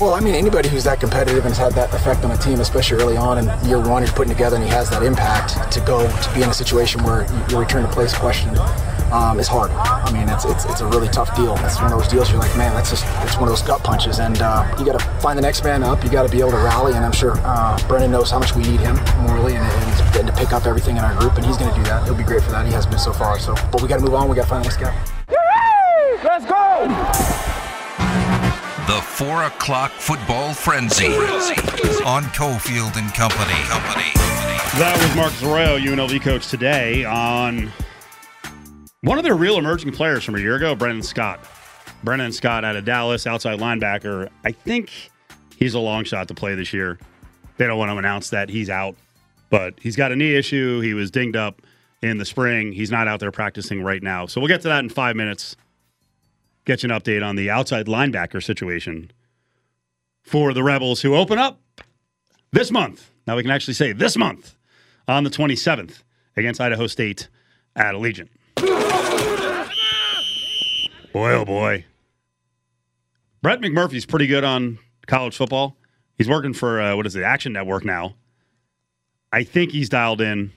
Well, I mean, anybody who's that competitive and has had that effect on a team, especially early on in year one, you're putting together and he has that impact to go to be in a situation where your return to place question um, is hard. I mean, it's, it's it's a really tough deal. It's one of those deals you're like, man, that's just it's one of those gut punches, and uh, you got to find the next man up. You got to be able to rally, and I'm sure uh, Brennan knows how much we need him morally and, and, and to pick up everything in our group, and he's going to do that. He'll be great for that. He has been so far. So, but we got to move on. We got to find the next guy. Let's go! The four o'clock football frenzy on Cofield and Company. Company. That was Mark Arroyo, UNLV coach today on one of their real emerging players from a year ago, Brennan Scott. Brennan Scott out of Dallas, outside linebacker. I think he's a long shot to play this year. They don't want to announce that he's out, but he's got a knee issue. He was dinged up in the spring. He's not out there practicing right now. So we'll get to that in five minutes. Get you an update on the outside linebacker situation for the Rebels who open up this month. Now we can actually say this month on the 27th against Idaho State at Allegiant. Boy, oh boy. Brett McMurphy's pretty good on college football. He's working for, uh, what is it, Action Network now. I think he's dialed in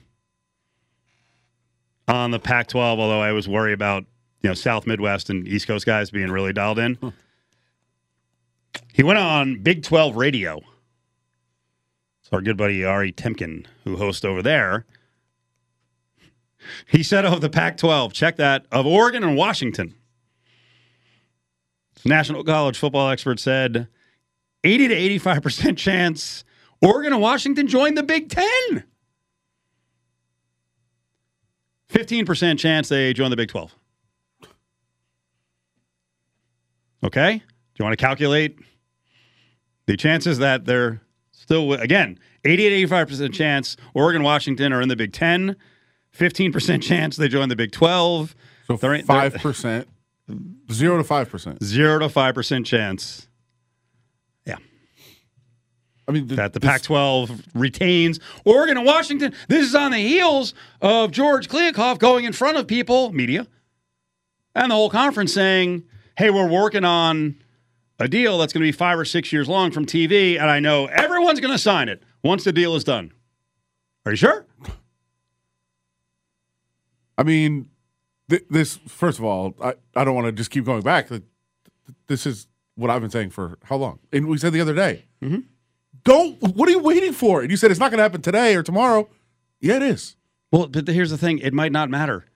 on the Pac 12, although I was worried about, you know, South Midwest and East Coast guys being really dialed in. He went on Big 12 radio. It's our good buddy Ari Temkin, who hosts over there. He said of the Pac 12, check that, of Oregon and Washington. National college football expert said 80 to 85% chance Oregon and Washington join the Big Ten. 15% chance they join the Big 12. Okay? Do you want to calculate the chances that they're still, again, 80 85% chance Oregon Washington are in the Big 10, 15% chance they join the Big 12. So They're- they're- five percent, zero to five percent. Zero to 5% chance Yeah. I mean, th- that the Pac 12 retains Oregon and Washington. This is on the heels of George Kliavkoff going in front of people, media, and the whole conference saying, hey, we're working on a deal that's going to be five or six years long from TV, and I know everyone's going to sign it once the deal is done. Are you sure? I mean, th- this first of all, I, I don't want to just keep going back. This is what I've been saying for how long? And we said the other day, Mm-hmm. don't. What are you waiting for? And you said it's not going to happen today or tomorrow. Yeah, it is. Well, but here's the thing it might not matter.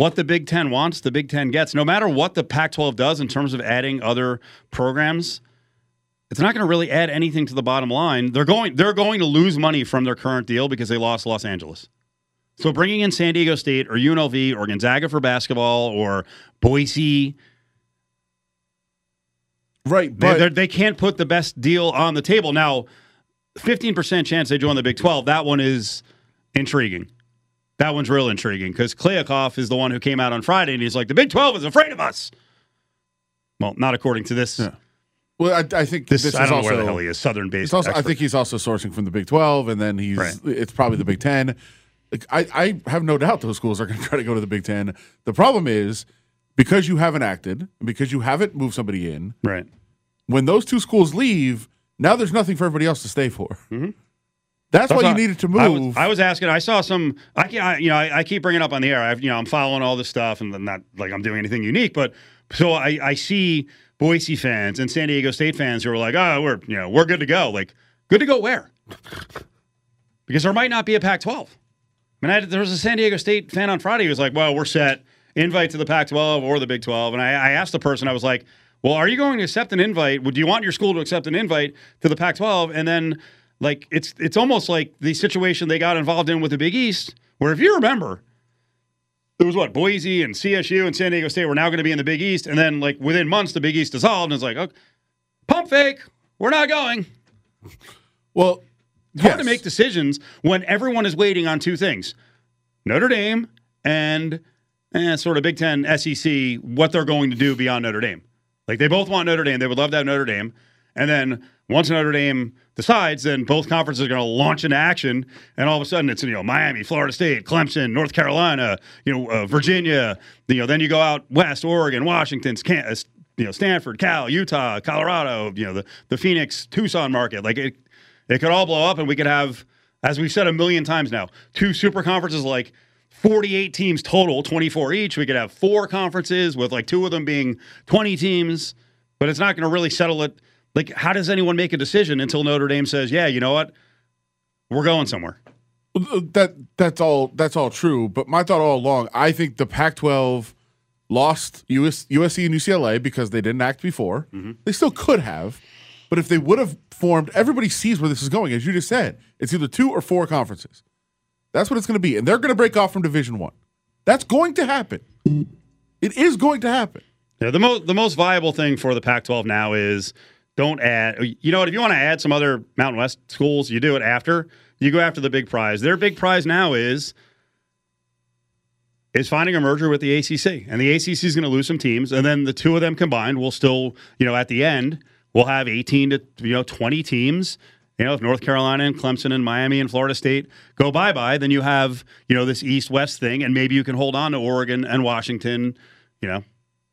What the Big Ten wants, the Big Ten gets. No matter what the Pac 12 does in terms of adding other programs, it's not going to really add anything to the bottom line. They're going, they're going to lose money from their current deal because they lost Los Angeles. So bringing in San Diego State or UNLV or Gonzaga for basketball or Boise, Right, but they're- they can't put the best deal on the table. Now, 15% chance they join the Big 12, that one is intriguing. That one's real intriguing because Kliavkoff is the one who came out on Friday and he's like, the Big 12 is afraid of us. Well, not according to this. Yeah. well, I, I think This, this, I is don't also know where the hell he is. Southern based. Also, I think he's also sourcing from the Big Twelve, and then he's Right. it's probably the Big Ten. Like, I, I have no doubt those schools are going to try to go to the Big Ten. The problem is because you haven't acted, and because you haven't moved somebody in. right. When those two schools leave, now there's nothing for everybody else to stay for. Mhm. That's, That's why you needed to I move. was, I was asking. I saw some. I, I you know, I, I keep bringing up on the air. I've, you know, I'm following all this stuff, and I'm not like I'm doing anything unique, but so I, I see Boise fans and San Diego State fans who are like, oh, we're you know, we're good to go. Like, good to go where? Because there might not be a Pac-12. I mean, I, there was a San Diego State fan on Friday who was like, well, we're set. Invite to the Pac-12 or the Big 12. And I, I asked the person, I was like, well, are you going to accept an invite? Would you want your school to accept an invite to the Pac-12? And then, like, it's it's almost like the situation they got involved in with the Big East, where if you remember, it was what Boise and CSU and San Diego State were now going to be in the Big East, and then like within months the Big East dissolved, and it's like, okay, pump fake, we're not going. well, It's hard to make decisions when everyone is waiting on two things: Notre Dame and eh, sort of Big Ten, SEC, what they're going to do beyond Notre Dame. Like they both want Notre Dame; they would love to have Notre Dame, and then once Notre Dame decides, then both conferences are going to launch into action, and all of a sudden it's you know Miami, Florida State, Clemson, North Carolina, you know uh, Virginia. You know then you go out west, Oregon, Washington, Can- uh, you know Stanford, Cal, Utah, Colorado, you know the the Phoenix, Tucson market. Like it, it could all blow up, and we could have, as we've said a million times now, two super conferences like. 48 teams total, 24 each. We could have four conferences with like two of them being 20 teams, but it's not going to really settle it. Like, how does anyone make a decision until Notre Dame says, yeah, you know what? We're going somewhere. That that's all that's all true. But my thought all along, I think the Pac-12 lost US, USC and UCLA because they didn't act before. Mm-hmm. They still could have, but if they would have formed, everybody sees where this is going. As you just said, it's either two or four conferences. That's what it's going to be, and they're going to break off from Division One. That's going to happen. It is going to happen. Yeah, the most the most viable thing for the Pac-12 now is don't add. You know what? If you want to add some other Mountain West schools, you do it after. You go after the big prize. Their big prize now is is finding a merger with the ACC, and the ACC is going to lose some teams, and then the two of them combined will still, you know, at the end, we'll have 18 to you know 20 teams. You know, if North Carolina and Clemson and Miami and Florida State go bye bye, then you have you know this East West thing, and maybe you can hold on to Oregon and Washington. You know,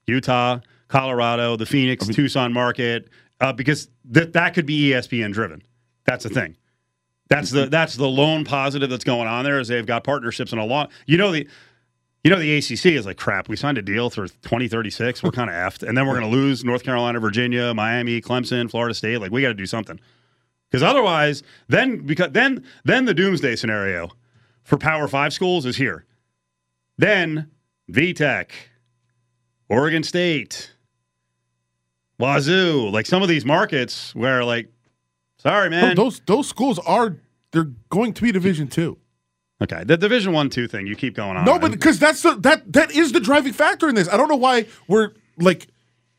Utah, Colorado, the Phoenix, Tucson market, uh, because that that could be ESPN driven. That's the thing. That's the that's the lone positive that's going on there is they've got partnerships and a lot. You know the you know the ACC is like crap. We signed a deal through 2036. We're kind of effed, and then we're going to lose North Carolina, Virginia, Miami, Clemson, Florida State. Like we got to do something because otherwise, then because then then the doomsday scenario for Power Five schools is here. Then VTech, Oregon State, Wazoo, like some of these markets where like, sorry No, man, those those schools are they're going to be Division Two. okay, the Division One two thing you keep going on. No, but because that's the that that is the driving factor in this. I don't know why we're like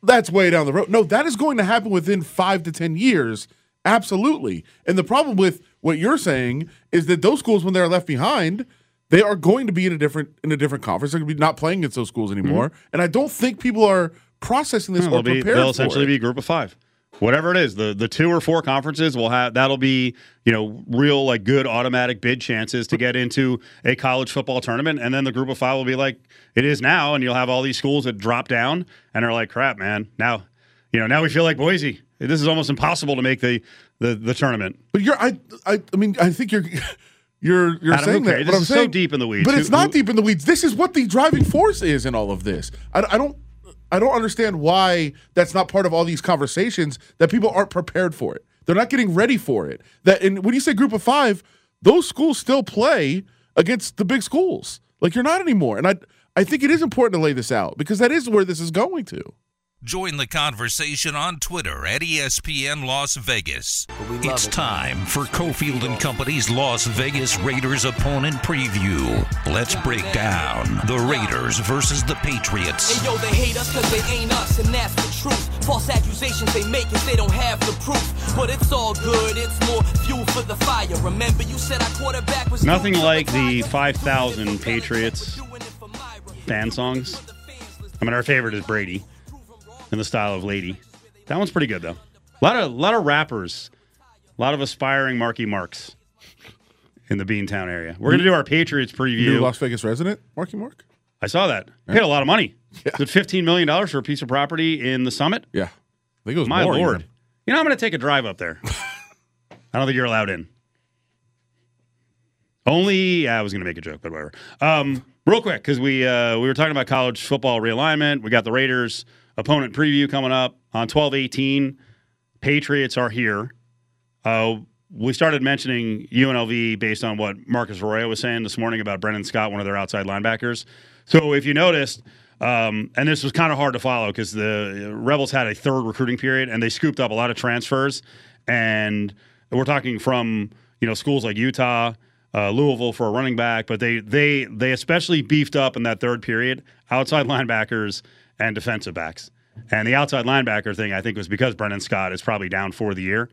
that's way down the road. No, that is going to happen within five to ten years. Absolutely. And the problem with what you're saying is that those schools, when they're left behind, they are going to be in a different in a different conference. They're going to be not playing against those schools anymore. Mm-hmm. And I don't think people are processing this No, or they'll, be, they'll for essentially it. be a group of five. Whatever it is, the the two or four conferences will have that'll be you know real like good automatic bid chances to get into a college football tournament, and then the group of five will be like it is now, and you'll have all these schools that drop down and are like crap, man. Now, you know, now we feel like Boise. This is almost impossible to make the the, the tournament. But you're I I I mean I think you're you're you're Adam, saying okay, that. but I'm is so deep in the weeds. But it's not deep in the weeds. This is what the driving force is in all of this. I, I don't I don't understand why that's not part of all these conversations that people aren't prepared for it. They're not getting ready for it. That and when you say group of five, those schools still play against the big schools. Like you're not anymore. And I I think it is important to lay this out because that is where this is going to. Join the conversation on Twitter at ESPN Las Vegas. It's time for Cofield and Company's Las Vegas Raiders opponent preview. Let's break down the Raiders versus the Patriots. And yo, they hate us cause they ain't us, and that's the truth. False accusations they make is they don't have the proof. But it's all good, it's more fuel for the fire. Remember, you said our quarterback was Nothing like the 5,000 Patriots fan songs. I mean, our favorite is Brady in the style of Lady. That one's pretty good though. A lot of lot of rappers, a lot of aspiring Marky Marks in the Beantown area. We're gonna do our Patriots preview. New. Las Vegas resident, Marky Mark? I saw that. Paid a lot of money. Is it fifteen million dollars for a piece of property in the Summit? Yeah. I think it was My more lord! even. You know, I'm gonna take a drive up there. I don't think you're allowed in. Only I was to make a joke, but whatever. Um, real quick, because we uh, we were talking about college football realignment. We got the Raiders opponent preview coming up on twelve eighteen. Patriots are here. Uh, we started mentioning UNLV based on what Marcus Arroyo was saying this morning about Brennan Scott, one of their outside linebackers. So if you noticed, um, and this was kind of hard to follow because the Rebels had a third recruiting period and they scooped up a lot of transfers. And we're talking from you know schools like Utah, uh, Louisville for a running back, but they they they especially beefed up in that third period outside linebackers and defensive backs. And the outside linebacker thing, I think, was because Brennan Scott is probably down for the year.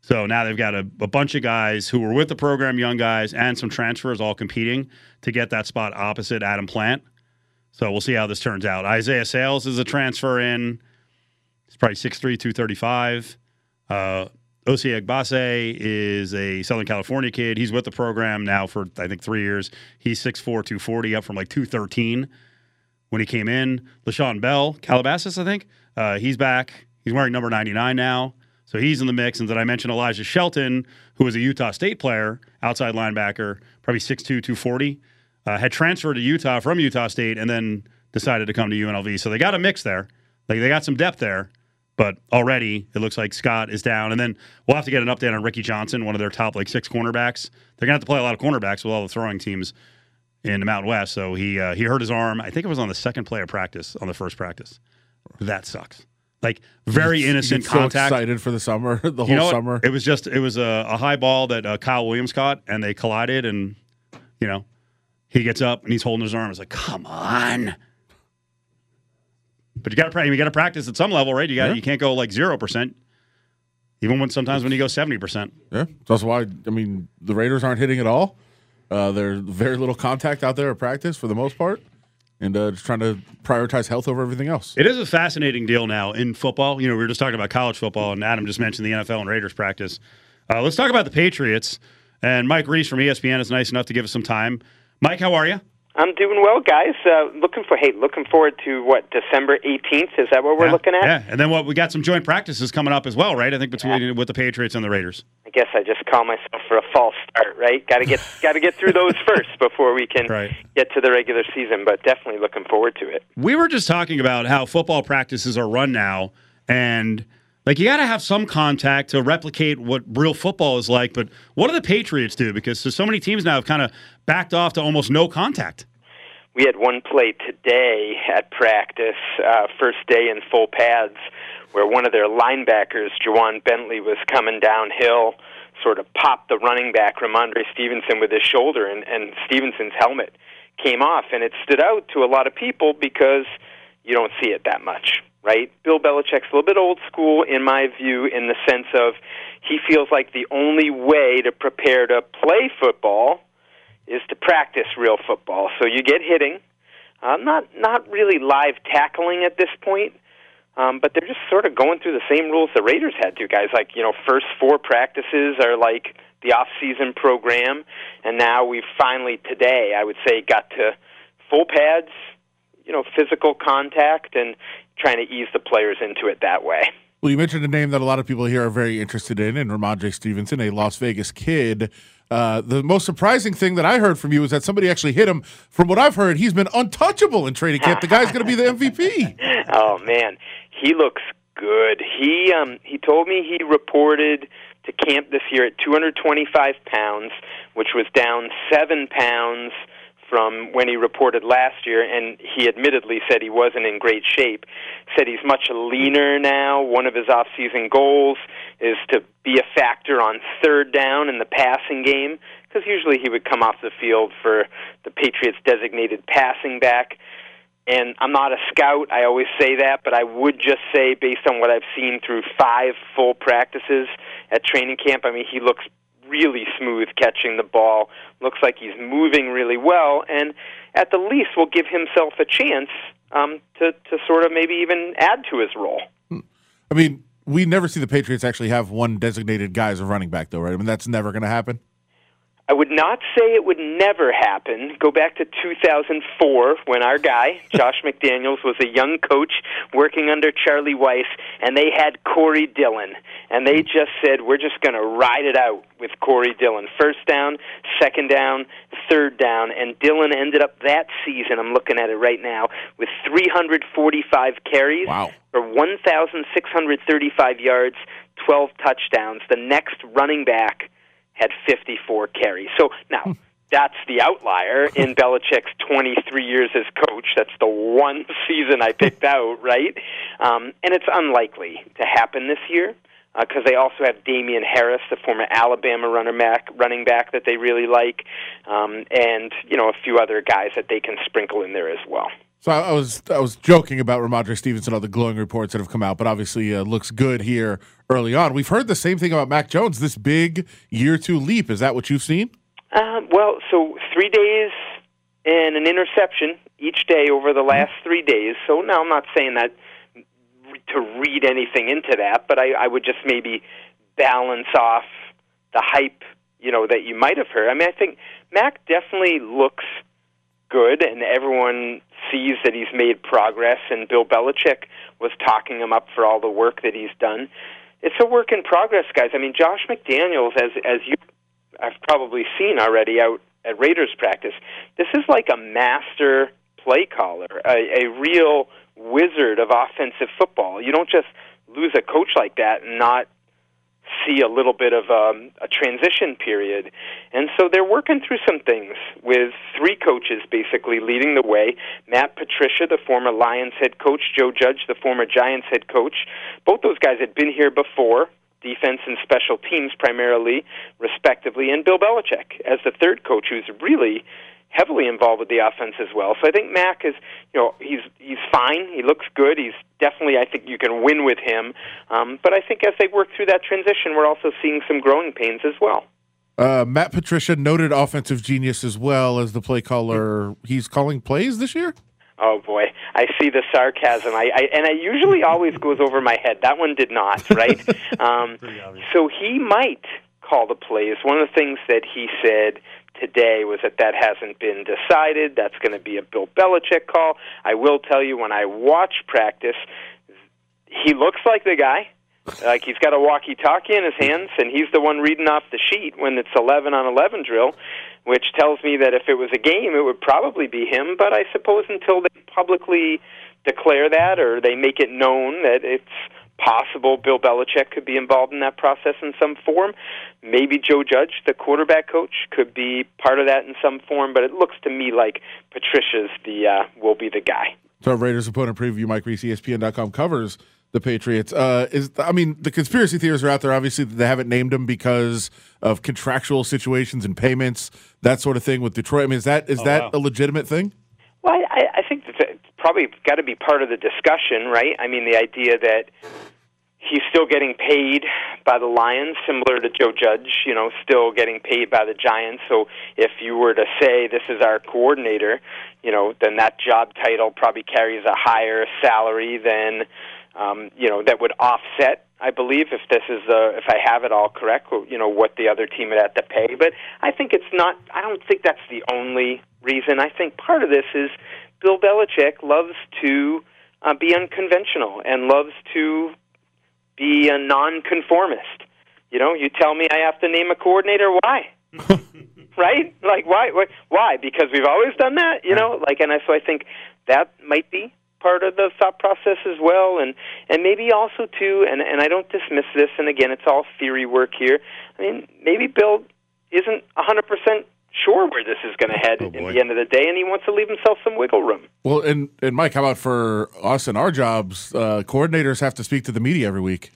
So now they've got a, a bunch of guys who were with the program, young guys, and some transfers all competing to get that spot opposite Adam Plant. So we'll see how this turns out. Isaiah Sales is a transfer in. He's probably 6'3, 235. Uh, is a Southern California kid. He's with the program now for, I think, three years. He's 6'4, 240, up from like 213 when he came in. LaShawn Bell, Calabasas, I think, Uh, he's back. He's wearing number 99 now. So he's in the mix. And then I mentioned Elijah Shelton, who was a Utah State player, outside linebacker, probably 6'2, 240, uh, had transferred to Utah from Utah State and then decided to come to UNLV. So they got a mix there. Like they got some depth there. But already it looks like Scott is down. And then we'll have to get an update on Ricky Johnson, one of their top like six cornerbacks. They're to have to play a lot of cornerbacks with all the throwing teams in the Mountain West. So he uh, he hurt his arm. I think it was on the second play of practice, on the first practice. That sucks. Like very innocent so contact. excited for the summer, the whole you know summer. It was just it was a, a high ball that uh, Kyle Williams caught, and they collided, and you know he gets up and he's holding his arm. It's like, come on. But you got to you got to practice at some level, right? You got Yeah. you can't go like zero percent, even when sometimes when you go seventy percent. Yeah, that's why. I mean, the Raiders aren't hitting at all. Uh, there's very little contact out there at practice for the most part, and uh, just trying to prioritize health over everything else. It is a fascinating deal now in football. You know, we were just talking about college football, and Adam just mentioned the NFL and Raiders practice. Uh, let's talk about the Patriots. And Mike Reiss from ESPN is nice enough to give us some time. Mike, how are you? I'm doing well, guys. Uh, looking for hey, looking forward to what December 18th. Is that what we're yeah, looking at? Yeah, and then what? We got some joint practices coming up as well, right? I think between with the Patriots and the Raiders. I guess I just call myself for a false start, right? Got to get got to get through those first before we can Right. get to the regular season. But definitely looking forward to it. We were just talking about how football practices are run now, and like you got to have some contact to replicate what real football is like. But what do the Patriots do? Because so many teams now have kind of backed off to almost no contact. We had one play today at practice, uh, first day in full pads, where one of their linebackers, Ja'Whaun Bentley, was coming downhill, sort of popped the running back, Rhamondre Stevenson, with his shoulder, and, and Stevenson's helmet came off. And it stood out to a lot of people because you don't see it that much, right? Bill Belichick's a little bit old school, in my view, in the sense of he feels like the only way to prepare to play football is to practice real football. So you get hitting, uh, not not really live tackling at this point, um, but they're just sort of going through the same rules the Raiders had to. Guys, like you know, first four practices are like the off-season program, and now we've finally today, I would say, got to full pads, you know, physical contact, and trying to ease the players into it that way. Well, you mentioned a name that a lot of people here are very interested in, and Rhamondre Stevenson, a Las Vegas kid. Uh, the most surprising thing that I heard from you is that somebody actually hit him. From what I've heard, he's been untouchable in training camp. The guy's going to be the MVP. oh man, he looks good. He um he told me he reported to camp this year at 225 pounds, which was down seven pounds from when he reported last year, and he admittedly said he wasn't in great shape. Said he's much leaner now. One of his off-season goals is to be a factor on third down in the passing game, because usually he would come off the field for the Patriots' designated passing back. And I'm not a scout, I always say that, but I would just say, based on what I've seen through five full practices at training camp, I mean, he looks really smooth catching the ball. Looks like he's moving really well, and at the least will give himself a chance um, to to sort of maybe even add to his role. I mean, we never see the Patriots actually have one designated guy as a running back, though, right? I mean, that's never going to happen. I would not say it would never happen. Go back to 2004 when our guy, Josh McDaniels, was a young coach working under Charlie Weis, and they had Corey Dillon. And they just said, we're just going to ride it out with Corey Dillon. First down, second down, third down. And Dillon ended up that season, I'm looking at it right now, with 345 carries Wow. for 1,635 yards, 12 touchdowns. The next running back had 54 carries. So now that's the outlier in Belichick's 23 years as coach. That's the one season I picked out, right? Um, and it's unlikely to happen this year because they also have Damien Harris, the former Alabama runner back, running back that they really like, um, and you know a few other guys that they can sprinkle in there as well. So I, I was I was joking about Rhamondre Stevenson, all the glowing reports that have come out, but obviously uh, looks good here early on. We've heard the same thing about Mac Jones. This big year two leap. Is that what you've seen? Um, well, so three days and an interception each day over the last three days. So now I'm not saying that to read anything into that, but I, I would just maybe balance off the hype, you know, that you might have heard. I mean, I think Mac definitely looks good, and everyone sees that he's made progress, and Bill Belichick was talking him up for all the work that he's done. It's a work in progress, guys. I mean, Josh McDaniels, as as you I've probably seen already out at Raiders practice, this is like a master play caller, a, a real wizard of offensive football. You don't just lose a coach like that and not see a little bit of um, a transition period. And so they're working through some things with three coaches basically leading the way Matt Patricia, the former Lions head coach, Joe Judge, the former Giants head coach. Both those guys had been here before. Defense and special teams primarily, respectively, and Bill Belichick as the third coach, who's really heavily involved with the offense as well. So I think Mac is, you know, he's he's fine. He looks good. He's definitely, I think, you can win with him. Um, but I think as they work through that transition, we're also seeing some growing pains as well. Uh, Matt Patricia, noted offensive genius as well as the play caller. He's calling plays this year. Oh boy, I see the sarcasm. I, I and it usually always goes over my head. That one did not, right? um, so he might call the plays. One of the things that he said today was that that hasn't been decided. That's going to be a Bill Belichick call. I will tell you, when I watch practice, he looks like the guy. Like he's got a walkie-talkie in his hands, and he's the one reading off the sheet when it's 11 on 11 drill, which tells me that if it was a game, it would probably be him. But I suppose until they publicly declare that or they make it known that it's possible Bill Belichick could be involved in that process in some form. Maybe Joe Judge, the quarterback coach, could be part of that in some form. But it looks to me like Patricia's the uh, will be the guy. So Raiders opponent preview, Mike Reiss, ESPN.com covers the Patriots. Uh, is I mean the conspiracy theories are out there. Obviously, they haven't named them because of contractual situations and payments, that sort of thing with Detroit. I mean, is that is Oh, that wow. a legitimate thing? Well, I, I think that it's probably got to be part of the discussion, right? I mean, the idea that he's still getting paid by the Lions, similar to Joe Judge, you know, still getting paid by the Giants. So if you were to say this is our coordinator, you know, then that job title probably carries a higher salary than, um, you know, that would offset. I believe if this is the if I have it all correct, you know what the other team have to pay. But I think it's not. I don't think that's the only reason. I think part of this is Bill Belichick loves to uh, be unconventional and loves to be a nonconformist. You know, you tell me I have to name a coordinator. Why? right? Like why? why? Why? Because we've always done that. You know, like and I, so I think that might be part of the thought process as well, and and maybe also too. And and I don't dismiss this. And again, it's all theory work here. I mean, maybe Bill isn't a hundred percent sure where this is going to head Oh, at the end of the day, and he wants to leave himself some wiggle room. Well, and and Mike, how about for us and our jobs? Uh, coordinators have to speak to the media every week.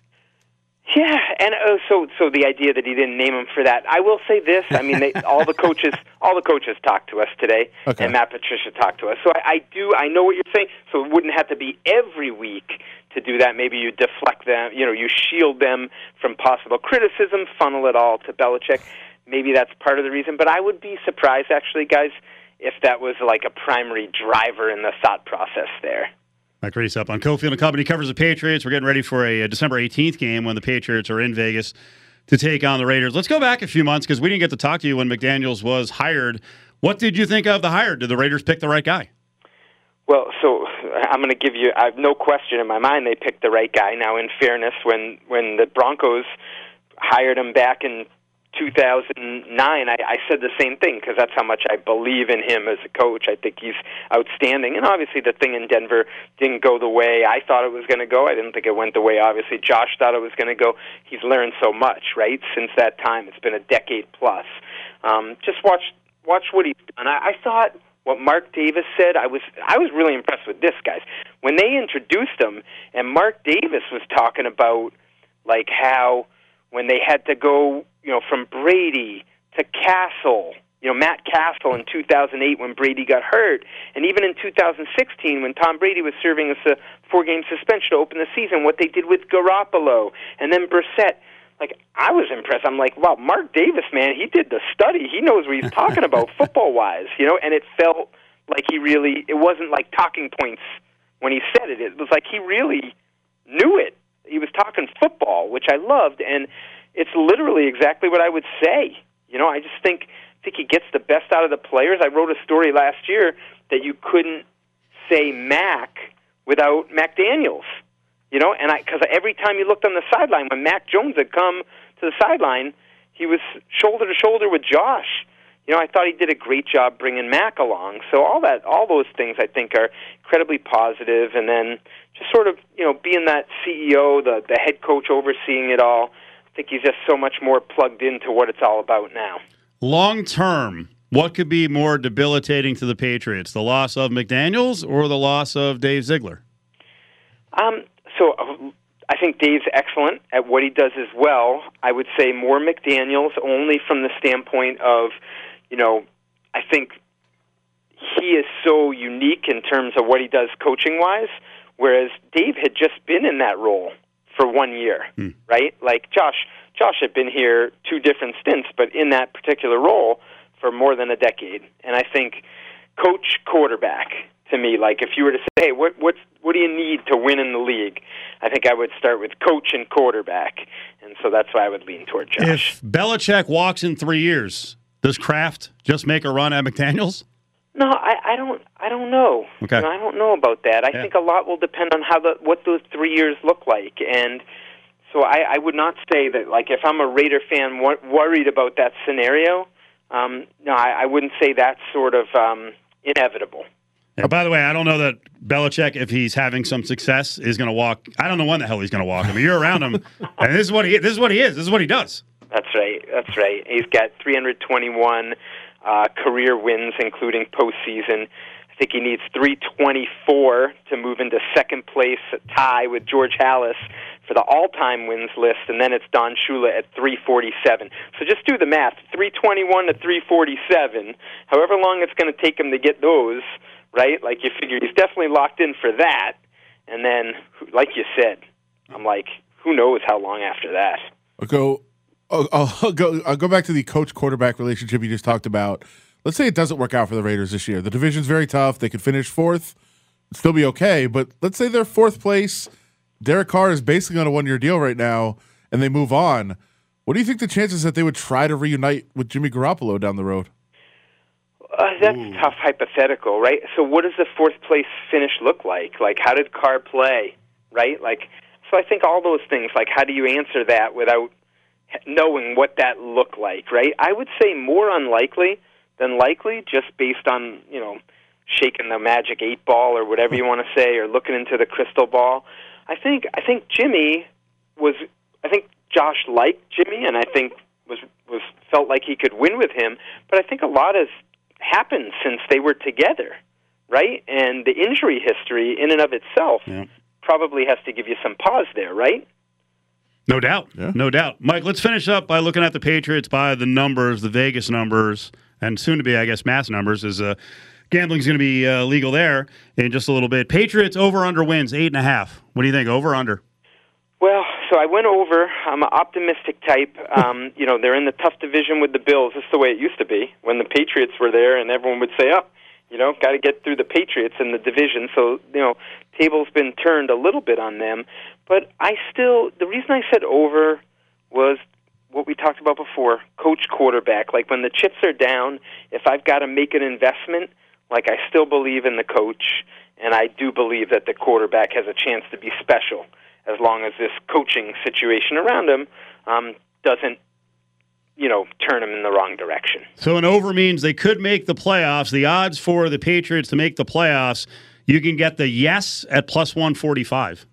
Yeah, and uh, so so the idea that he didn't name him for that. I will say this: I mean, they, all the coaches, all the coaches talked to us today, Okay. and Matt Patricia talked to us. So I, I do, I know what you're saying. So it wouldn't have to be every week to do that. Maybe you deflect them, you know, you shield them from possible criticism, funnel it all to Belichick. Maybe that's part of the reason. But I would be surprised, actually, guys, if that was like a primary driver in the thought process there. Mike Reiss up on Cofield and Company covers the Patriots. We're getting ready for a, uh December 18th game when the Patriots are in Vegas to take on the Raiders. Let's go back a few months because we didn't get to talk to you when McDaniels was hired. What did you think of the hire? Did the Raiders pick the right guy? Well, so I'm going to give you. I have no question in my mind they picked the right guy. Now, in fairness, when when the Broncos hired him back in 2009, I, I said the same thing because that's how much I believe in him as a coach. I think he's outstanding, and obviously the thing in Denver didn't go the way I thought it was going to go. I didn't think it went the way obviously Josh thought it was going to go. He's learned so much, right? Since that time, it's been a decade plus. Um, just watch watch what he's done. I, I thought what Mark Davis said. I was I was really impressed with this guys when they introduced him, and Mark Davis was talking about like how when they had to go, you know, from Brady to Cassel, you know, Matt Cassel in 2008 when Brady got hurt, and even in 2016 when Tom Brady was serving as a four-game suspension to open the season, what they did with Garoppolo and then Brissett. Like I was impressed. I'm like, wow, Mark Davis, man, he did the study. He knows what he's talking about football-wise, you know. And it felt like he really. It wasn't like talking points when he said it. It was like he really knew it. He was talking football, which I loved, and it's literally exactly what I would say. You know, I just think think he gets the best out of the players. I wrote a story last year that you couldn't say Mac without Mac Daniels. You know, and I because every time you looked on the sideline when Mac Jones had come to the sideline, he was shoulder to shoulder with Josh. You know, I thought he did a great job bringing Mac along. So all that, all those things, I think, are incredibly positive. And then just sort of, you know, being that CEO, the the head coach overseeing it all. I think he's just so much more plugged into what it's all about now. Long term, what could be more debilitating to the Patriots, the loss of McDaniels or the loss of Dave Ziegler? Um, so uh, I think Dave's excellent at what he does as well. I would say more McDaniels only from the standpoint of, you know, I think he is so unique in terms of what he does coaching wise, whereas Dave had just been in that role for one year, hmm. right? Like Josh, Josh had been here two different stints, but in that particular role for more than a decade. And I think coach quarterback to me. Like if you were to say, hey, what what what do you need to win in the league? I think I would start with coach and quarterback, and so that's why I would lean toward Josh. If Belichick walks in three years, does Kraft just make a run at McDaniel's? No, I, I don't. I don't know. Okay, you know, I don't know about that. I yeah. think a lot will depend on how the what those three years look like, and so I, I would not say that. Like, if I'm a Raider fan wor- worried about that scenario, um, no, I, I wouldn't say that's sort of um, inevitable. Oh, by the way, I don't know that Belichick, if he's having some success, is going to walk. I don't know when the hell he's going to walk. I mean, you're around him, and this is what he. This is what he is. This is what he does. That's right. That's right. He's got 321 uh, career wins, including postseason. I think he needs 324 to move into second place, tie with George Halas for the all-time wins list, and then it's Don Shula at 347. So just do the math: 321 to 347. However long it's going to take him to get those right? Like you figure he's definitely locked in for that, and then, like you said, I'm like, who knows how long after that? Go. I'll, I'll go. I'll go back to the coach quarterback relationship you just talked about. Let's say it doesn't work out for the Raiders this year. The division's very tough. They could finish fourth, still be okay. But let's say they're fourth place. Derek Carr is basically on a one-year deal right now, and they move on. What do you think the chances that they would try to reunite with Jimmy Garoppolo down the road? Uh, that's Ooh. tough hypothetical, right? So, what does the fourth place finish look like? Like, how did Carr play, right? Like, so I think all those things, like, how do you answer that without knowing what that looked like, right? I would say more unlikely than likely, just based on you know shaking the magic eight ball or whatever you want to say, or looking into the crystal ball. I think I think Jimmy was. I think Josh liked Jimmy, and I think was was felt like he could win with him. But I think a lot has happened since they were together, right? And the injury history, in and of itself, yeah. probably has to give you some pause there, right? No doubt. Yeah. No doubt. Mike, let's finish up by looking at the Patriots by the numbers, the Vegas numbers, and soon to be, I guess, mass numbers is uh, gambling's going to be uh, legal there in just a little bit. Patriots over under wins, eight and a half. What do you think? Over under? Well, so I went over. I'm an optimistic type. Um, you know, they're in the tough division with the Bills. This is the way it used to be when the Patriots were there, and everyone would say, "Oh, you know, got to get through the Patriots in the division." So, you know, table's been turned a little bit on them. But I still, the reason I said over was what we talked about before: coach, quarterback. Like when the chips are down, if I've got to make an investment, like I still believe in the coach, and I do believe that the quarterback has a chance to be special as long as this coaching situation around him um, doesn't, you know, turn him in the wrong direction. So an over means they could make the playoffs. The odds for the Patriots to make the playoffs, you can get the yes at plus 145.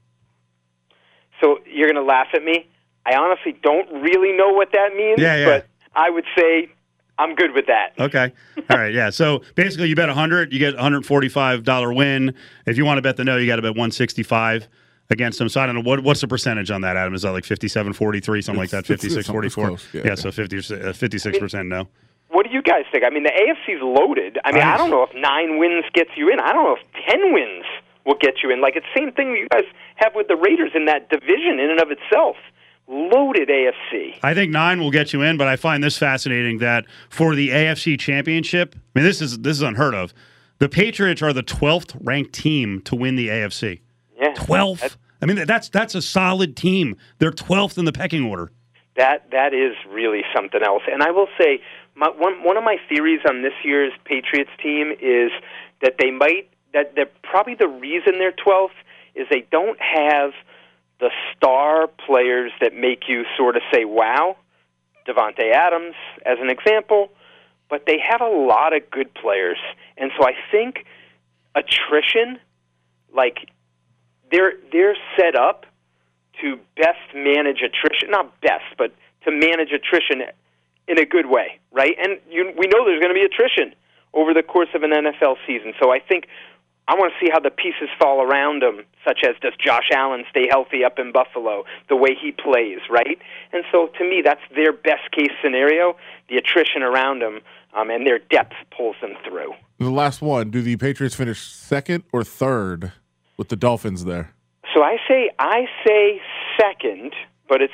So you're going to laugh at me. I honestly don't really know what that means, yeah, yeah. but I would say I'm good with that. Okay. All right. Yeah. So basically, you bet 100, you get 145 dollar win. If you want to bet the no, you got to bet 165 against them. So I don't know what what's the percentage on that, Adam? Is that like 57 43, something like that, 56 44? Yeah, yeah, so 50, uh, 56% no. What do you guys think? I mean, the AFC's loaded. I mean, I, I don't know if nine wins gets you in. I don't know if 10 wins will get you in. Like, it's the same thing you guys have with the Raiders in that division in and of itself. Loaded AFC. I think nine will get you in, but I find this fascinating that for the AFC championship, I mean, this is this is unheard of. The Patriots are the 12th ranked team to win the AFC. Yeah, twelfth. I mean, that's that's a solid team. They're twelfth in the pecking order. That that is really something else. And I will say, my, one one of my theories on this year's Patriots team is that they might that that probably the reason they're 12th is they don't have the star players that make you sort of say wow. Davante Adams as an example, but they have a lot of good players. And so I think attrition like they're they're set up to best manage attrition, not best, but to manage attrition in a good way, right? And you, we know there's going to be attrition over the course of an NFL season. So I think I want to see how the pieces fall around him, such as does Josh Allen stay healthy up in Buffalo, the way he plays, right? And so to me, that's their best case scenario. The attrition around him um, and their depth pulls them through. The last one. Do the Patriots finish second or third with the Dolphins there? So I say I say second, but it's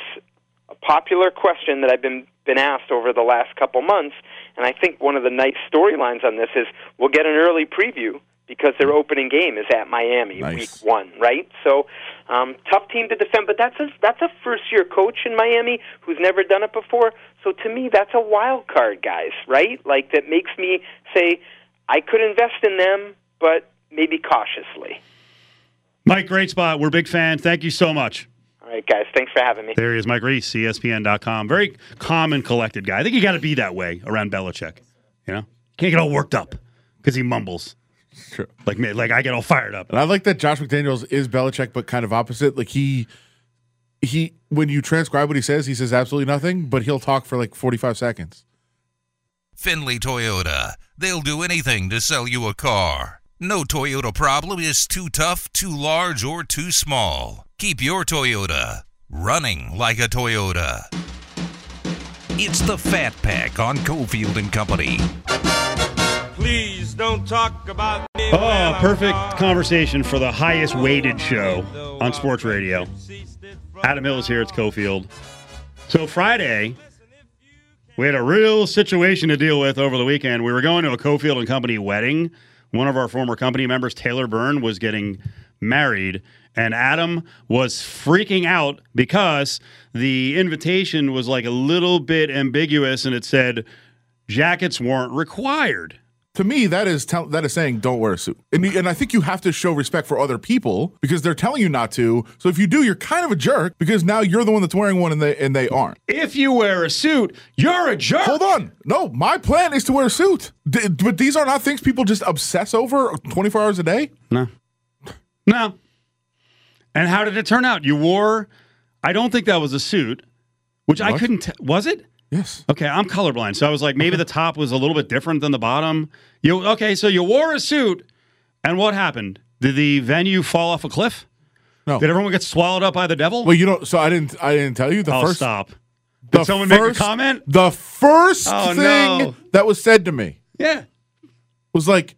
a popular question that I've been been asked over the last couple months, and I think one of the nice storylines on this is we'll get an early preview because their opening game is at Miami Nice. week one, right? So um, tough team to defend, but that's a that's a first year coach in Miami who's never done it before. So to me, that's a wild card, guys, right? Like that makes me say I could invest in them, but maybe cautiously. Mike, great spot. We're big fans. Thank you so much. All right, guys, thanks for having me. There he is, Mike Reiss, ESPN.com. Very calm and collected guy. I think you got to be that way around Belichick. You know, can't get all worked up because he mumbles. Sure. Like me, like I get all fired up. And I like that Josh McDaniels is Belichick, but kind of opposite. Like he, he when you transcribe what he says, he says absolutely nothing, but he'll talk for like forty five seconds. Findlay Toyota. They'll do anything to sell you a car. No Toyota problem is too tough, too large, or too small. Keep your Toyota running like a Toyota. It's the Fat Pack on Cofield and Company. Please don't talk about me. Oh, perfect conversation for the highest weighted show on sports radio. Adam Hill is here. It's Cofield. So Friday, we had a real situation to deal with over the weekend. We were going to a Cofield and Company wedding. One of our former company members, Taylor Byrne, was getting married, and Adam was freaking out because the invitation was like a little bit ambiguous, and it said jackets weren't required. To me, that is tell, that is saying don't wear a suit, and and I think you have to show respect for other people because they're telling you not to. So if you do, you're kind of a jerk because now you're the one that's wearing one and they and they aren't. If you wear a suit, you're a jerk. Hold on, no, my plan is to wear a suit, D- but these are not things people just obsess over 24 hours a day. No. No. And how did it turn out? You wore, I don't think that was a suit, which I couldn't, t- was it? Yes. Okay, I'm colorblind. So I was like, maybe the top was a little bit different than the bottom. You Okay, so you wore a suit, and what happened? Did the venue fall off a cliff? No. Did everyone get swallowed up by the devil? Well, you don't. So I didn't. I didn't tell you the oh, first. stop. The Did someone make a comment? The first Oh, thing no. that was said to me Yeah. was like,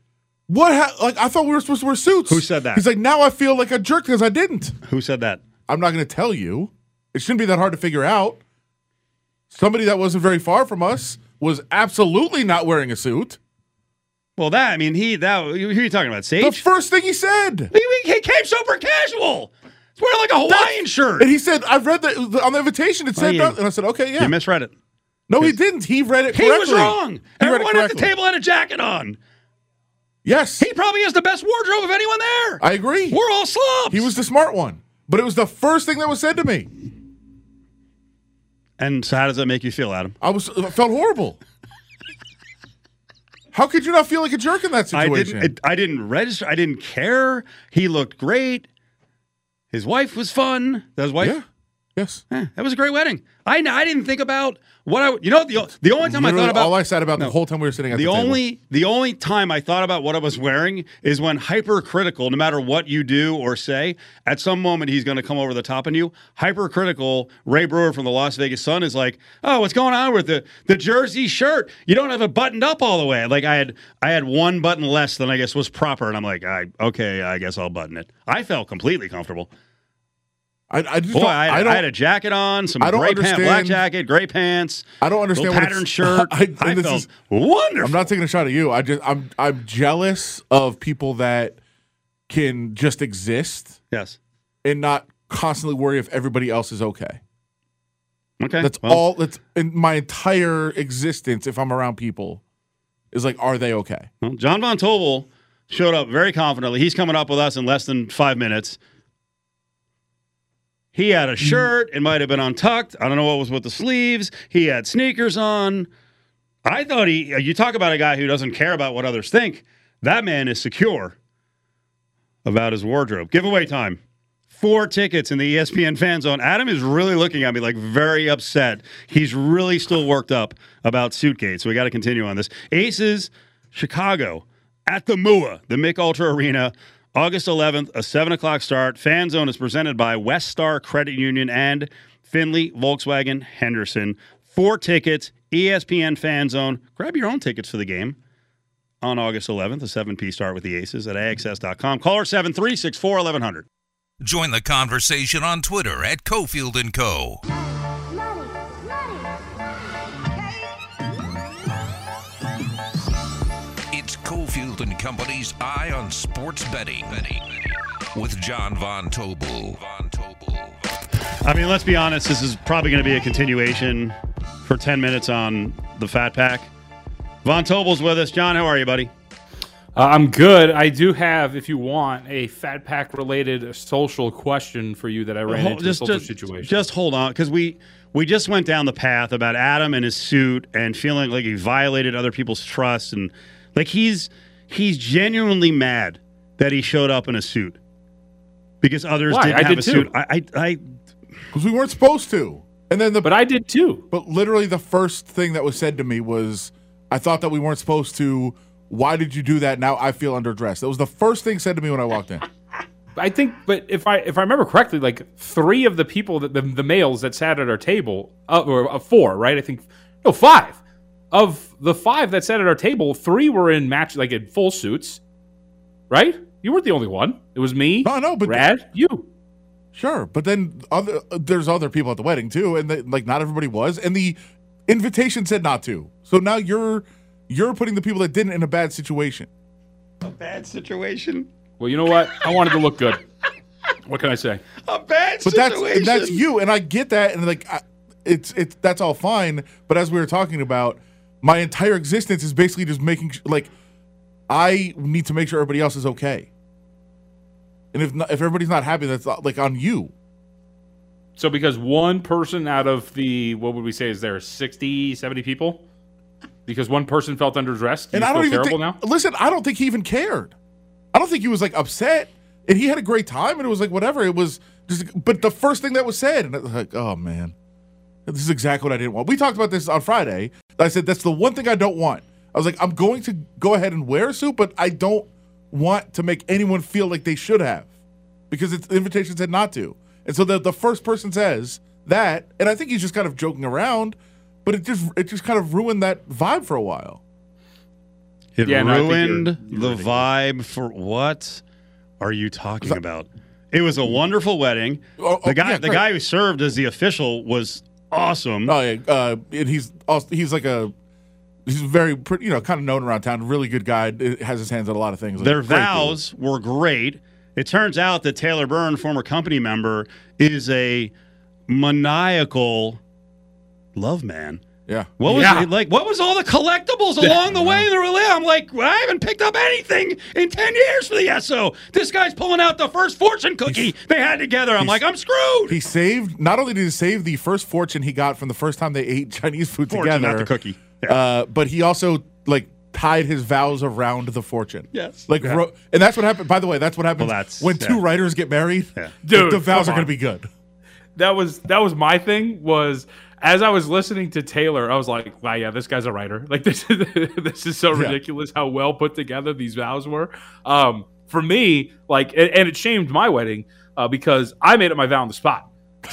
"What? Ha- like I thought we were supposed to wear suits." Who said that? He's like, "Now I feel like a jerk because I didn't." Who said that? I'm not going to tell you. It shouldn't be that hard to figure out. Somebody that wasn't very far from us was absolutely not wearing a suit. Well, that, I mean, he, that, who are you talking about? Sage? The first thing he said. he, he came super casual. He's wearing like a Hawaiian shirt. And he said, "I've read the, the on the invitation. It oh, said," yeah. that." and I said, "Okay, yeah." You misread it. no, he didn't. He read it. He correctly. was wrong. He Everyone at the table had a jacket on. Yes, He probably has the best wardrobe of anyone there. I agree. We're all slobs. He was the smart one, but it was the first thing that was said to me. And so, how does that make you feel, Adam? I was I felt horrible. How could you not feel like a jerk in that situation? I didn't. It, I didn't register. I didn't care. He looked great. His wife was fun. That was wife. yeah. Yes. Eh, that was a great wedding. I I didn't think about what I. You know the the only time I thought about all I said about No. the whole time we were sitting at the, the table. only the only time I thought about what I was wearing is when hypercritical, no matter what you do or say, at some moment he's going to come over the top on you. Hypercritical Ray Brewer from the Las Vegas Sun is like, "Oh, what's going on with the the jersey shirt? You don't have it buttoned up all the way." Like I had I had one button less than I guess was proper, and I'm like, "I okay, I guess I'll button it." I felt completely comfortable. I, I just Boy, don't, I, I had, don't I had a jacket on, some I don't gray pants, black jacket, gray pants. I don't understand what pattern shirt. I- I, felt is- wonderful. I'm not taking a shot at you. I just I'm I'm jealous of people that can just exist yes. and not constantly worry if everybody else is okay. Okay. That's well. all that's in my entire existence if I'm around people is like are they okay? Well, Jon Von Tobel showed up very confidently. He's coming up with us in less than five minutes. He had a mm. shirt. It might have been untucked. I don't know what was with the sleeves. He had sneakers on. I thought he, you talk about a guy who doesn't care about what others think. That man is secure about his wardrobe. Giveaway time. Four tickets in the ESPN fan zone. Adam is really looking at me like very upset. He's really still worked up about Suitgate. So we got to continue on this. Aces, Chicago at the MUA, the Mich Ultra Arena, August 11th, a 7 o'clock start. Fan zone is presented by WestStar Credit Union and Findlay Volkswagen Henderson. Four tickets, ESPN fan zone. Grab your own tickets for the game on August 11th, a 7P start with the Aces at AXS.com. Caller 7364 1100. Join the conversation on Twitter at Cofield and Co. Company's Eye on Sports Betting with Jon Von Tobel. I mean, let's be honest, this is probably going to be a continuation for 10 minutes on the Fat Pack. Von Tobel's with us. Jon, how are you, buddy? Uh, I'm good. I do have, if you want, a Fat Pack related social question for you that I ran Hold- into a social situation. Just hold on, because we we just went down the path about Adam and his suit and feeling like he violated other people's trust and like he's he's genuinely mad that he showed up in a suit because others Why? didn't I have did a too. suit. I, I, I because we weren't supposed to. And then the but I did too. But literally, the first thing that was said to me was, "I thought that we weren't supposed to. Why did you do that? Now I feel underdressed." That was the first thing said to me when I walked in. I think, but if I if I remember correctly, like three of the people that the, the males that sat at our table, uh, or uh, four, right? I think no five of the five that sat at our table, three were in match like in full suits, right? You weren't the only one. It was me. No, no, but Rad, you. Sure, but then other there's other people at the wedding too, and the, like not everybody was, and the invitation said not to. So now you're you're putting the people that didn't in a bad situation. a bad situation. Well, you know what? I wanted to look good. What can I say? A bad situation. But that's that's you, and I get that, and like I, it's it's that's all fine. But as we were talking about, my entire existence is basically just making like I need to make sure everybody else is okay. And if not, if everybody's not happy, that's uh, like on you. So because one person out of the what would we say is there 60, 70 people? Because one person felt underdressed. And I don't even terrible think. now. Listen, I don't think he even cared. I don't think he was like upset, and he had a great time, and it was like whatever. It was just, but the first thing that was said, and it was like, oh man, this is exactly what I didn't want. We talked about this on Friday. I said that's the one thing I don't want. I was like, I'm going to go ahead and wear a suit, but I don't want to make anyone feel like they should have, because it's the invitation said not to. And so the the first person says that, and I think he's just kind of joking around, but it just it just kind of ruined that vibe for a while. It Yeah, no, you're- ruined you're the ridiculous. vibe for what are you talking about? It was a wonderful wedding. Oh, oh, the guy, yeah, the guy who served as the official was awesome. Oh yeah, uh, and he's also he's like a he's very pretty, you know kind of known around town. Really good guy. Has his hands on a lot of things. Like, Their great dude. vows were great. It turns out that Taylor Byrne, former company member, is a maniacal love man. Yeah. What was Yeah. it like? What was all the collectibles along the way? They were like- I'm like, I haven't picked up anything in ten years for the SO. This guy's pulling out the first fortune cookie they had together. I'm like, I'm screwed. He saved. Not only did he save the first fortune he got from the first time they ate Chinese food Fortune, together, not the cookie. Yeah. uh, but he also like tied his vows around the fortune. Yes. Like, ro- and that's what happened. By the way, that's what happens Well, that's- when two writers get married. Yeah. Dude, the vows are going to be good. That was that was my thing was as I was listening to Taylor, I was like, "Wow, yeah, this guy's a writer. Like this is this is so Yeah. ridiculous how well put together these vows were." Um, for me, like, and, and it shamed my wedding uh, because I made it my vow on the spot.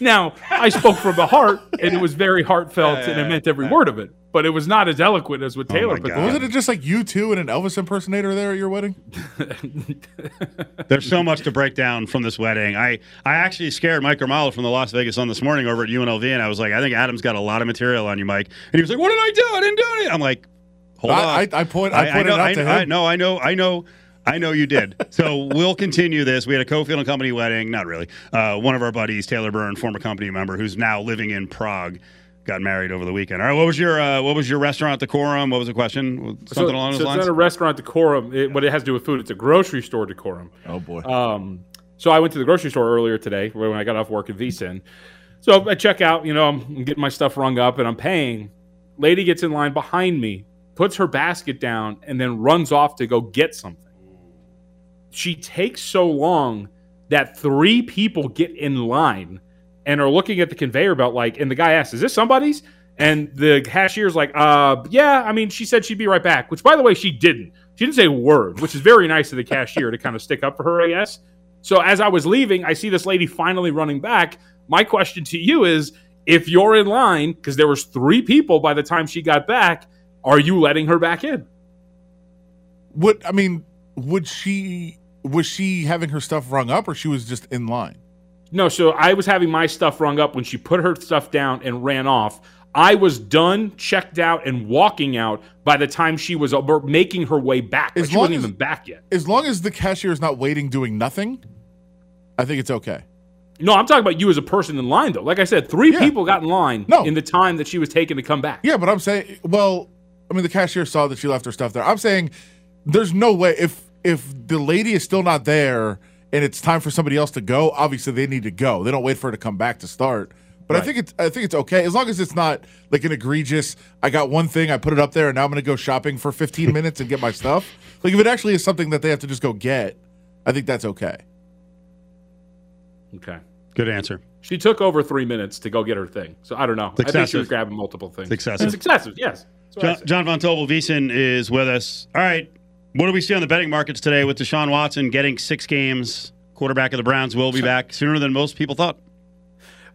now I spoke from the heart, and it was very heartfelt, and I meant every word of it. But it was not as eloquent as what Taylor my put Wasn't it just like you two and an Elvis impersonator there at your wedding? There's so much to break down from this wedding. I, I actually scared Mike Grimala from the Las Vegas Sun this morning over at UNLV, and I was like, I think Adam's got a lot of material on you, Mike. And he was like, What did I do? I didn't do anything. I'm like, Hold I- on. I- I point- I pointed know, it out I, to I, him. no, I know, I know. I know you did. So we'll continue this. We had a Cofield and Company wedding. Not really. Uh, one of our buddies, Taylor Byrne, former company member, who's now living in Prague, got married over the weekend. All right, what was your uh, what was your restaurant decorum? What was the question? Something so, along so those lines. it's not a restaurant decorum. It, what it has to do with food, it's a grocery store decorum. Oh boy. Um, so I went to the grocery store earlier today when I got off work at VSIN. So I check out, you know, I'm getting my stuff rung up and I'm paying. Lady gets in line behind me, puts her basket down, and then runs off to go get something. She takes so long that three people get in line and are looking at the conveyor belt like, and the guy asks, "Is this somebody's?" And the cashier's like, "Uh, yeah. I mean, she said she'd be right back." Which, by the way, she didn't. She didn't say a word, which is very nice of the cashier to kind of stick up for her, I guess. So as I was leaving, I see this lady finally running back. My question to you is: If you're in line, because there was three people by the time she got back, are you letting her back in? Would I mean? Would she? Was she having her stuff rung up, or she was just in line? No, so I was having my stuff rung up when she put her stuff down and ran off. I was done, checked out, and walking out by the time she was making her way back. Like As she long wasn't as- even back yet. As long as the cashier is not waiting, doing nothing, I think it's okay. No, I'm talking about you as a person in line, though. Like I said, three Yeah. people got in line No. in the time that she was taking to come back. Yeah, but I'm saying, well, I mean, the cashier saw that she left her stuff there. I'm saying, there's no way if if the lady is still not there and it's time for somebody else to go, obviously they need to go. They don't wait for her to come back to start. But I think it's I think it's okay as long as it's not like an egregious. I got one thing, I put it up there, and now I'm going to go shopping for 15 minutes and get my stuff. Like if it actually is something that they have to just go get, I think that's okay. Okay. Good answer. She took over three minutes to go get her thing. So I don't know. I think she was grabbing multiple things. It's excessive. It's excessive, yes. That's what I Jon. Jon Von Tobel, VSIN is with us. All right, what do we see on the betting markets today with Deshaun Watson getting six games? Quarterback of the Browns will be back sooner than most people thought.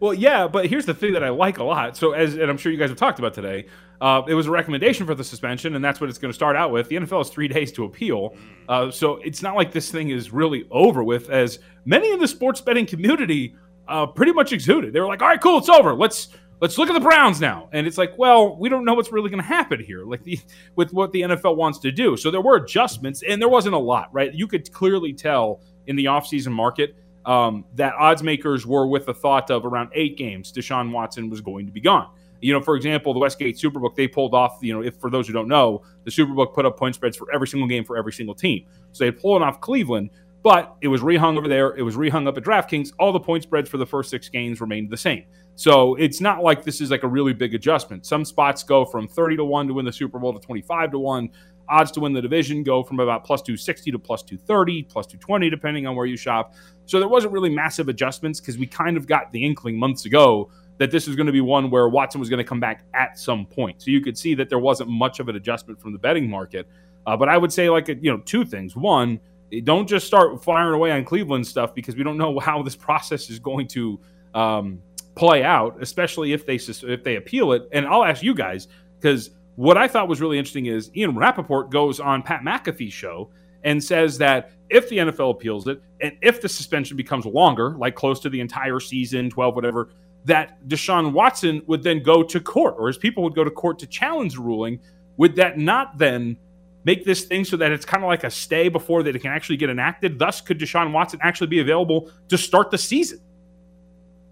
Well, yeah, but here's the thing that I like a lot. So, as and I'm sure you guys have talked about today, uh, it was a recommendation for the suspension, and that's what it's going to start out with. The NFL has three days to appeal, uh, so it's not like this thing is really over with. As many in the sports betting community uh, pretty much exuded, they were like, "All right, cool, it's over. Let's let's look at the Browns now." And it's like, well, we don't know what's really going to happen here, like the with what the NFL wants to do. So there were adjustments, and there wasn't a lot, right? You could clearly tell in the offseason market um, that odds makers were with the thought of around eight games, Deshaun Watson was going to be gone. You know, for example, the Westgate Superbook, they pulled off, you know, if for those who don't know, the Superbook put up point spreads for every single game for every single team. So they pulled off Cleveland, but it was rehung over there. It was rehung up at DraftKings. All the point spreads for the first six games remained the same. So it's not like this is like a really big adjustment. Some spots go from 30 to 1 to win the Super Bowl to 25 to 1. Odds to win the division go from about plus 260 to plus 230, plus 220, depending on where you shop. So there wasn't really massive adjustments because we kind of got the inkling months ago that this was going to be one where Watson was going to come back at some point. So you could see that there wasn't much of an adjustment from the betting market. Uh, but I would say, like, you know, two things. One, don't just start firing away on Cleveland stuff because we don't know how this process is going to um, play out, especially if they if they appeal it. And I'll ask you guys because what I thought was really interesting is Ian Rapoport goes on Pat McAfee's show and says that if the NFL appeals it and if the suspension becomes longer, like close to the entire season, 12, whatever, that Deshaun Watson would then go to court or his people would go to court to challenge the ruling. Would that not then make this thing so that it's kind of like a stay before that it can actually get enacted? Thus, could Deshaun Watson actually be available to start the season?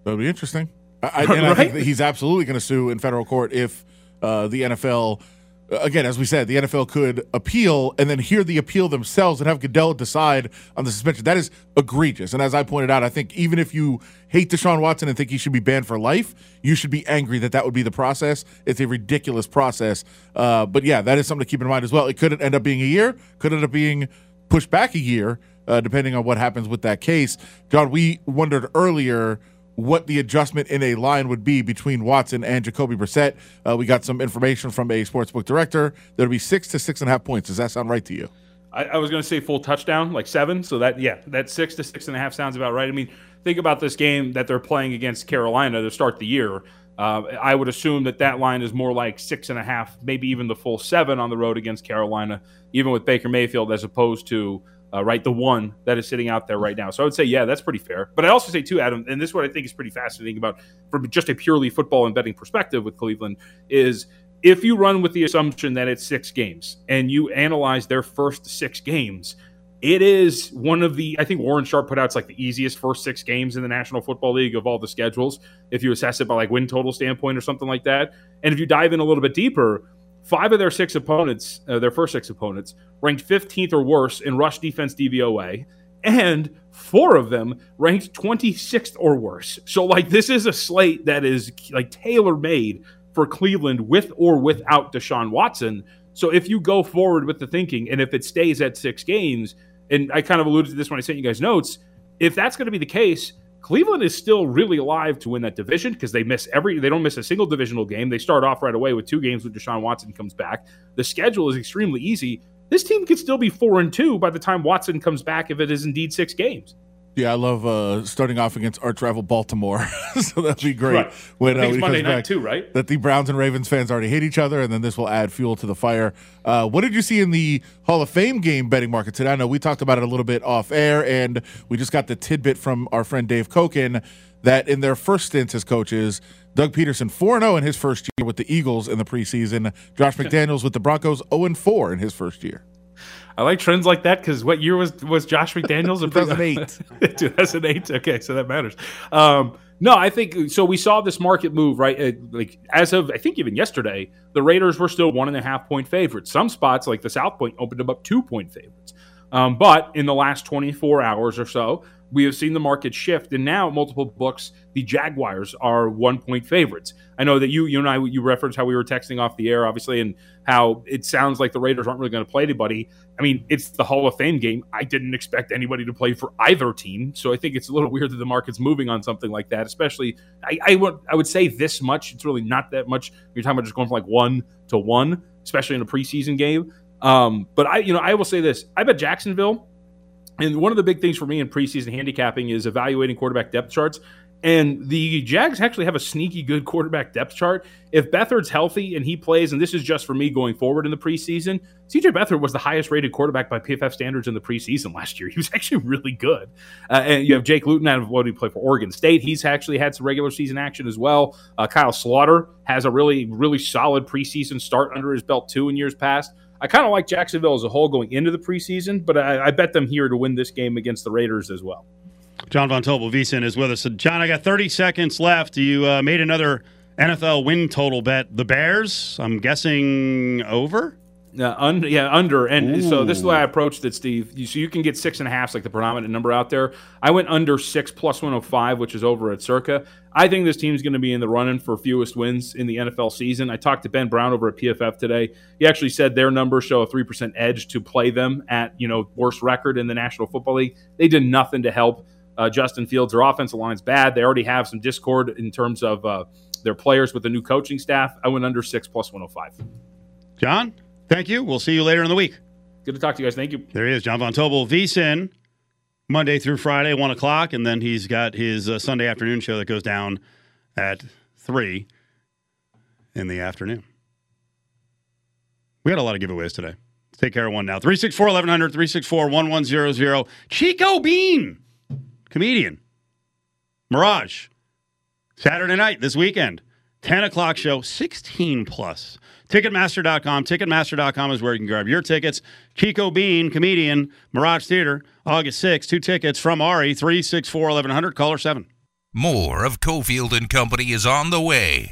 That'd be interesting. I, I, and I think that he's absolutely going to sue in federal court if uh, the NFL, again, as we said, the NFL could appeal and then hear the appeal themselves and have Goodell decide on the suspension. That is egregious. And as I pointed out, I think even if you hate Deshaun Watson and think he should be banned for life, you should be angry that that would be the process. It's a ridiculous process. Uh, but yeah, that is something to keep in mind as well. It could end up being a year, could end up being pushed back a year, uh, depending on what happens with that case. John, we wondered earlier what the adjustment in a line would be between Watson and Jacoby Brissett. Uh, we got some information from a sportsbook director. There'll be six to six and a half points. Does that sound right to you? I, I was going to say full touchdown, like seven. So that yeah, that six to six and a half sounds about right. I mean, think about this game that they're playing against Carolina to start the year. Uh, I would assume that that line is more like six and a half, maybe even the full seven on the road against Carolina, even with Baker Mayfield, as opposed to uh, right the one that is sitting out there right now. So I would say yeah, that's pretty fair. But I also say too, Adam, and this is what I think is pretty fascinating about from just a purely football and betting perspective with Cleveland is if you run with the assumption that it's six games and you analyze their first six games, it is one of the I think Warren Sharp put out it's like the easiest first six games in the National Football League of all the schedules if you assess it by like win total standpoint or something like that. And if you dive in a little bit deeper, five of their six opponents, uh, their first six opponents, ranked 15th or worse in rush defense DVOA, and four of them ranked 26th or worse. So like this is a slate that is like tailor made for Cleveland with or without Deshaun Watson. So if you go forward with the thinking, and if it stays at six games, and I kind of alluded to this when I sent you guys notes, if that's going to be the case, Cleveland is still really alive to win that division because they miss every they don't miss a single divisional game. They start off right away with two games when Deshaun Watson comes back. The schedule is extremely easy. This team could still be four and two by the time Watson comes back if it is indeed six games. Yeah, I love uh, starting off against arch rival Baltimore, so that'd be great. Right. When, uh, it's Monday night back. too, right? That the Browns and Ravens fans already hate each other, and then this will add fuel to the fire. Uh, what did you see in the Hall of Fame game betting market today? I know we talked about it a little bit off air, and we just got the tidbit from our friend Dave Koken that in their first stints as coaches, Doug Pederson 4 0 in his first year with the Eagles in the preseason, Josh McDaniels with the Broncos 0 4 in his first year. I like trends like that because what year was was Josh McDaniels? 2008. 2008. Okay, so that matters. Um, no, I think so. We saw this market move right. Uh, like as of I think even yesterday, the Raiders were still one and a half point favorites. Some spots like the South Point opened them up two point favorites. Um, but in the last 24 hours or so, we have seen the market shift, and now multiple books, the Jaguars are one point favorites. I know that you, you and I, you referenced how we were texting off the air, obviously, and how it sounds like the Raiders aren't really going to play anybody. I mean, it's the Hall of Fame game. I didn't expect anybody to play for either team, so I think it's a little weird that the market's moving on something like that. Especially, I, I would, I would say this much. It's really not that much. You're talking about just going from like one to one, especially in a preseason game. Um, but I, you know, I will say this: I bet Jacksonville. And one of the big things for me in preseason handicapping is evaluating quarterback depth charts. And the Jags actually have a sneaky good quarterback depth chart. If Beathard's healthy and he plays, and this is just for me going forward in the preseason, CJ Beathard was the highest rated quarterback by PFF standards in the preseason last year. He was actually really good. Uh, and you have Jake Luton out of what he played for Oregon State. He's actually had some regular season action as well. Uh, Kyle Sloter has a really, really solid preseason start under his belt too in years past. I kind of like Jacksonville as a whole going into the preseason, but I, I bet them here to win this game against the Raiders as well. Jon Von Tobel, VSIN, is with us. So, Jon, I got 30 seconds left. You uh, made another NFL win total bet. The Bears, I'm guessing over? Yeah, un, yeah, under. And so this is the way I approached it, Steve. You, so you can get six and a half, like the predominant number out there. I went under six plus 105, which is over at Circa. I think this team's going to be in the running for fewest wins in the NFL season. I talked to Ben Brown over at PFF today. He actually said their numbers show a 3% edge to play them at, you know, worst record in the National Football League. They did nothing to help uh, Justin Fields. Their offensive line's bad. They already have some discord in terms of uh, their players with the new coaching staff. I went under six plus 105. Jon, thank you. We'll see you later in the week. Good to talk to you guys. Thank you. There he is, Jon Von Tobel, VSIN, Monday through Friday, 1 o'clock. And then he's got his uh, Sunday afternoon show that goes down at 3 in the afternoon. We got a lot of giveaways today. Let's take care of one now. 364 1100, 364 1100. Chico Bean, comedian. Mirage, Saturday night this weekend, 10 o'clock show, 16 plus. Ticketmaster.com. Ticketmaster.com is where you can grab your tickets. Chico Bean, comedian, Mirage Theater, August 6th. Two tickets from Ari, 364 1100, caller 7. More of Cofield and Company is on the way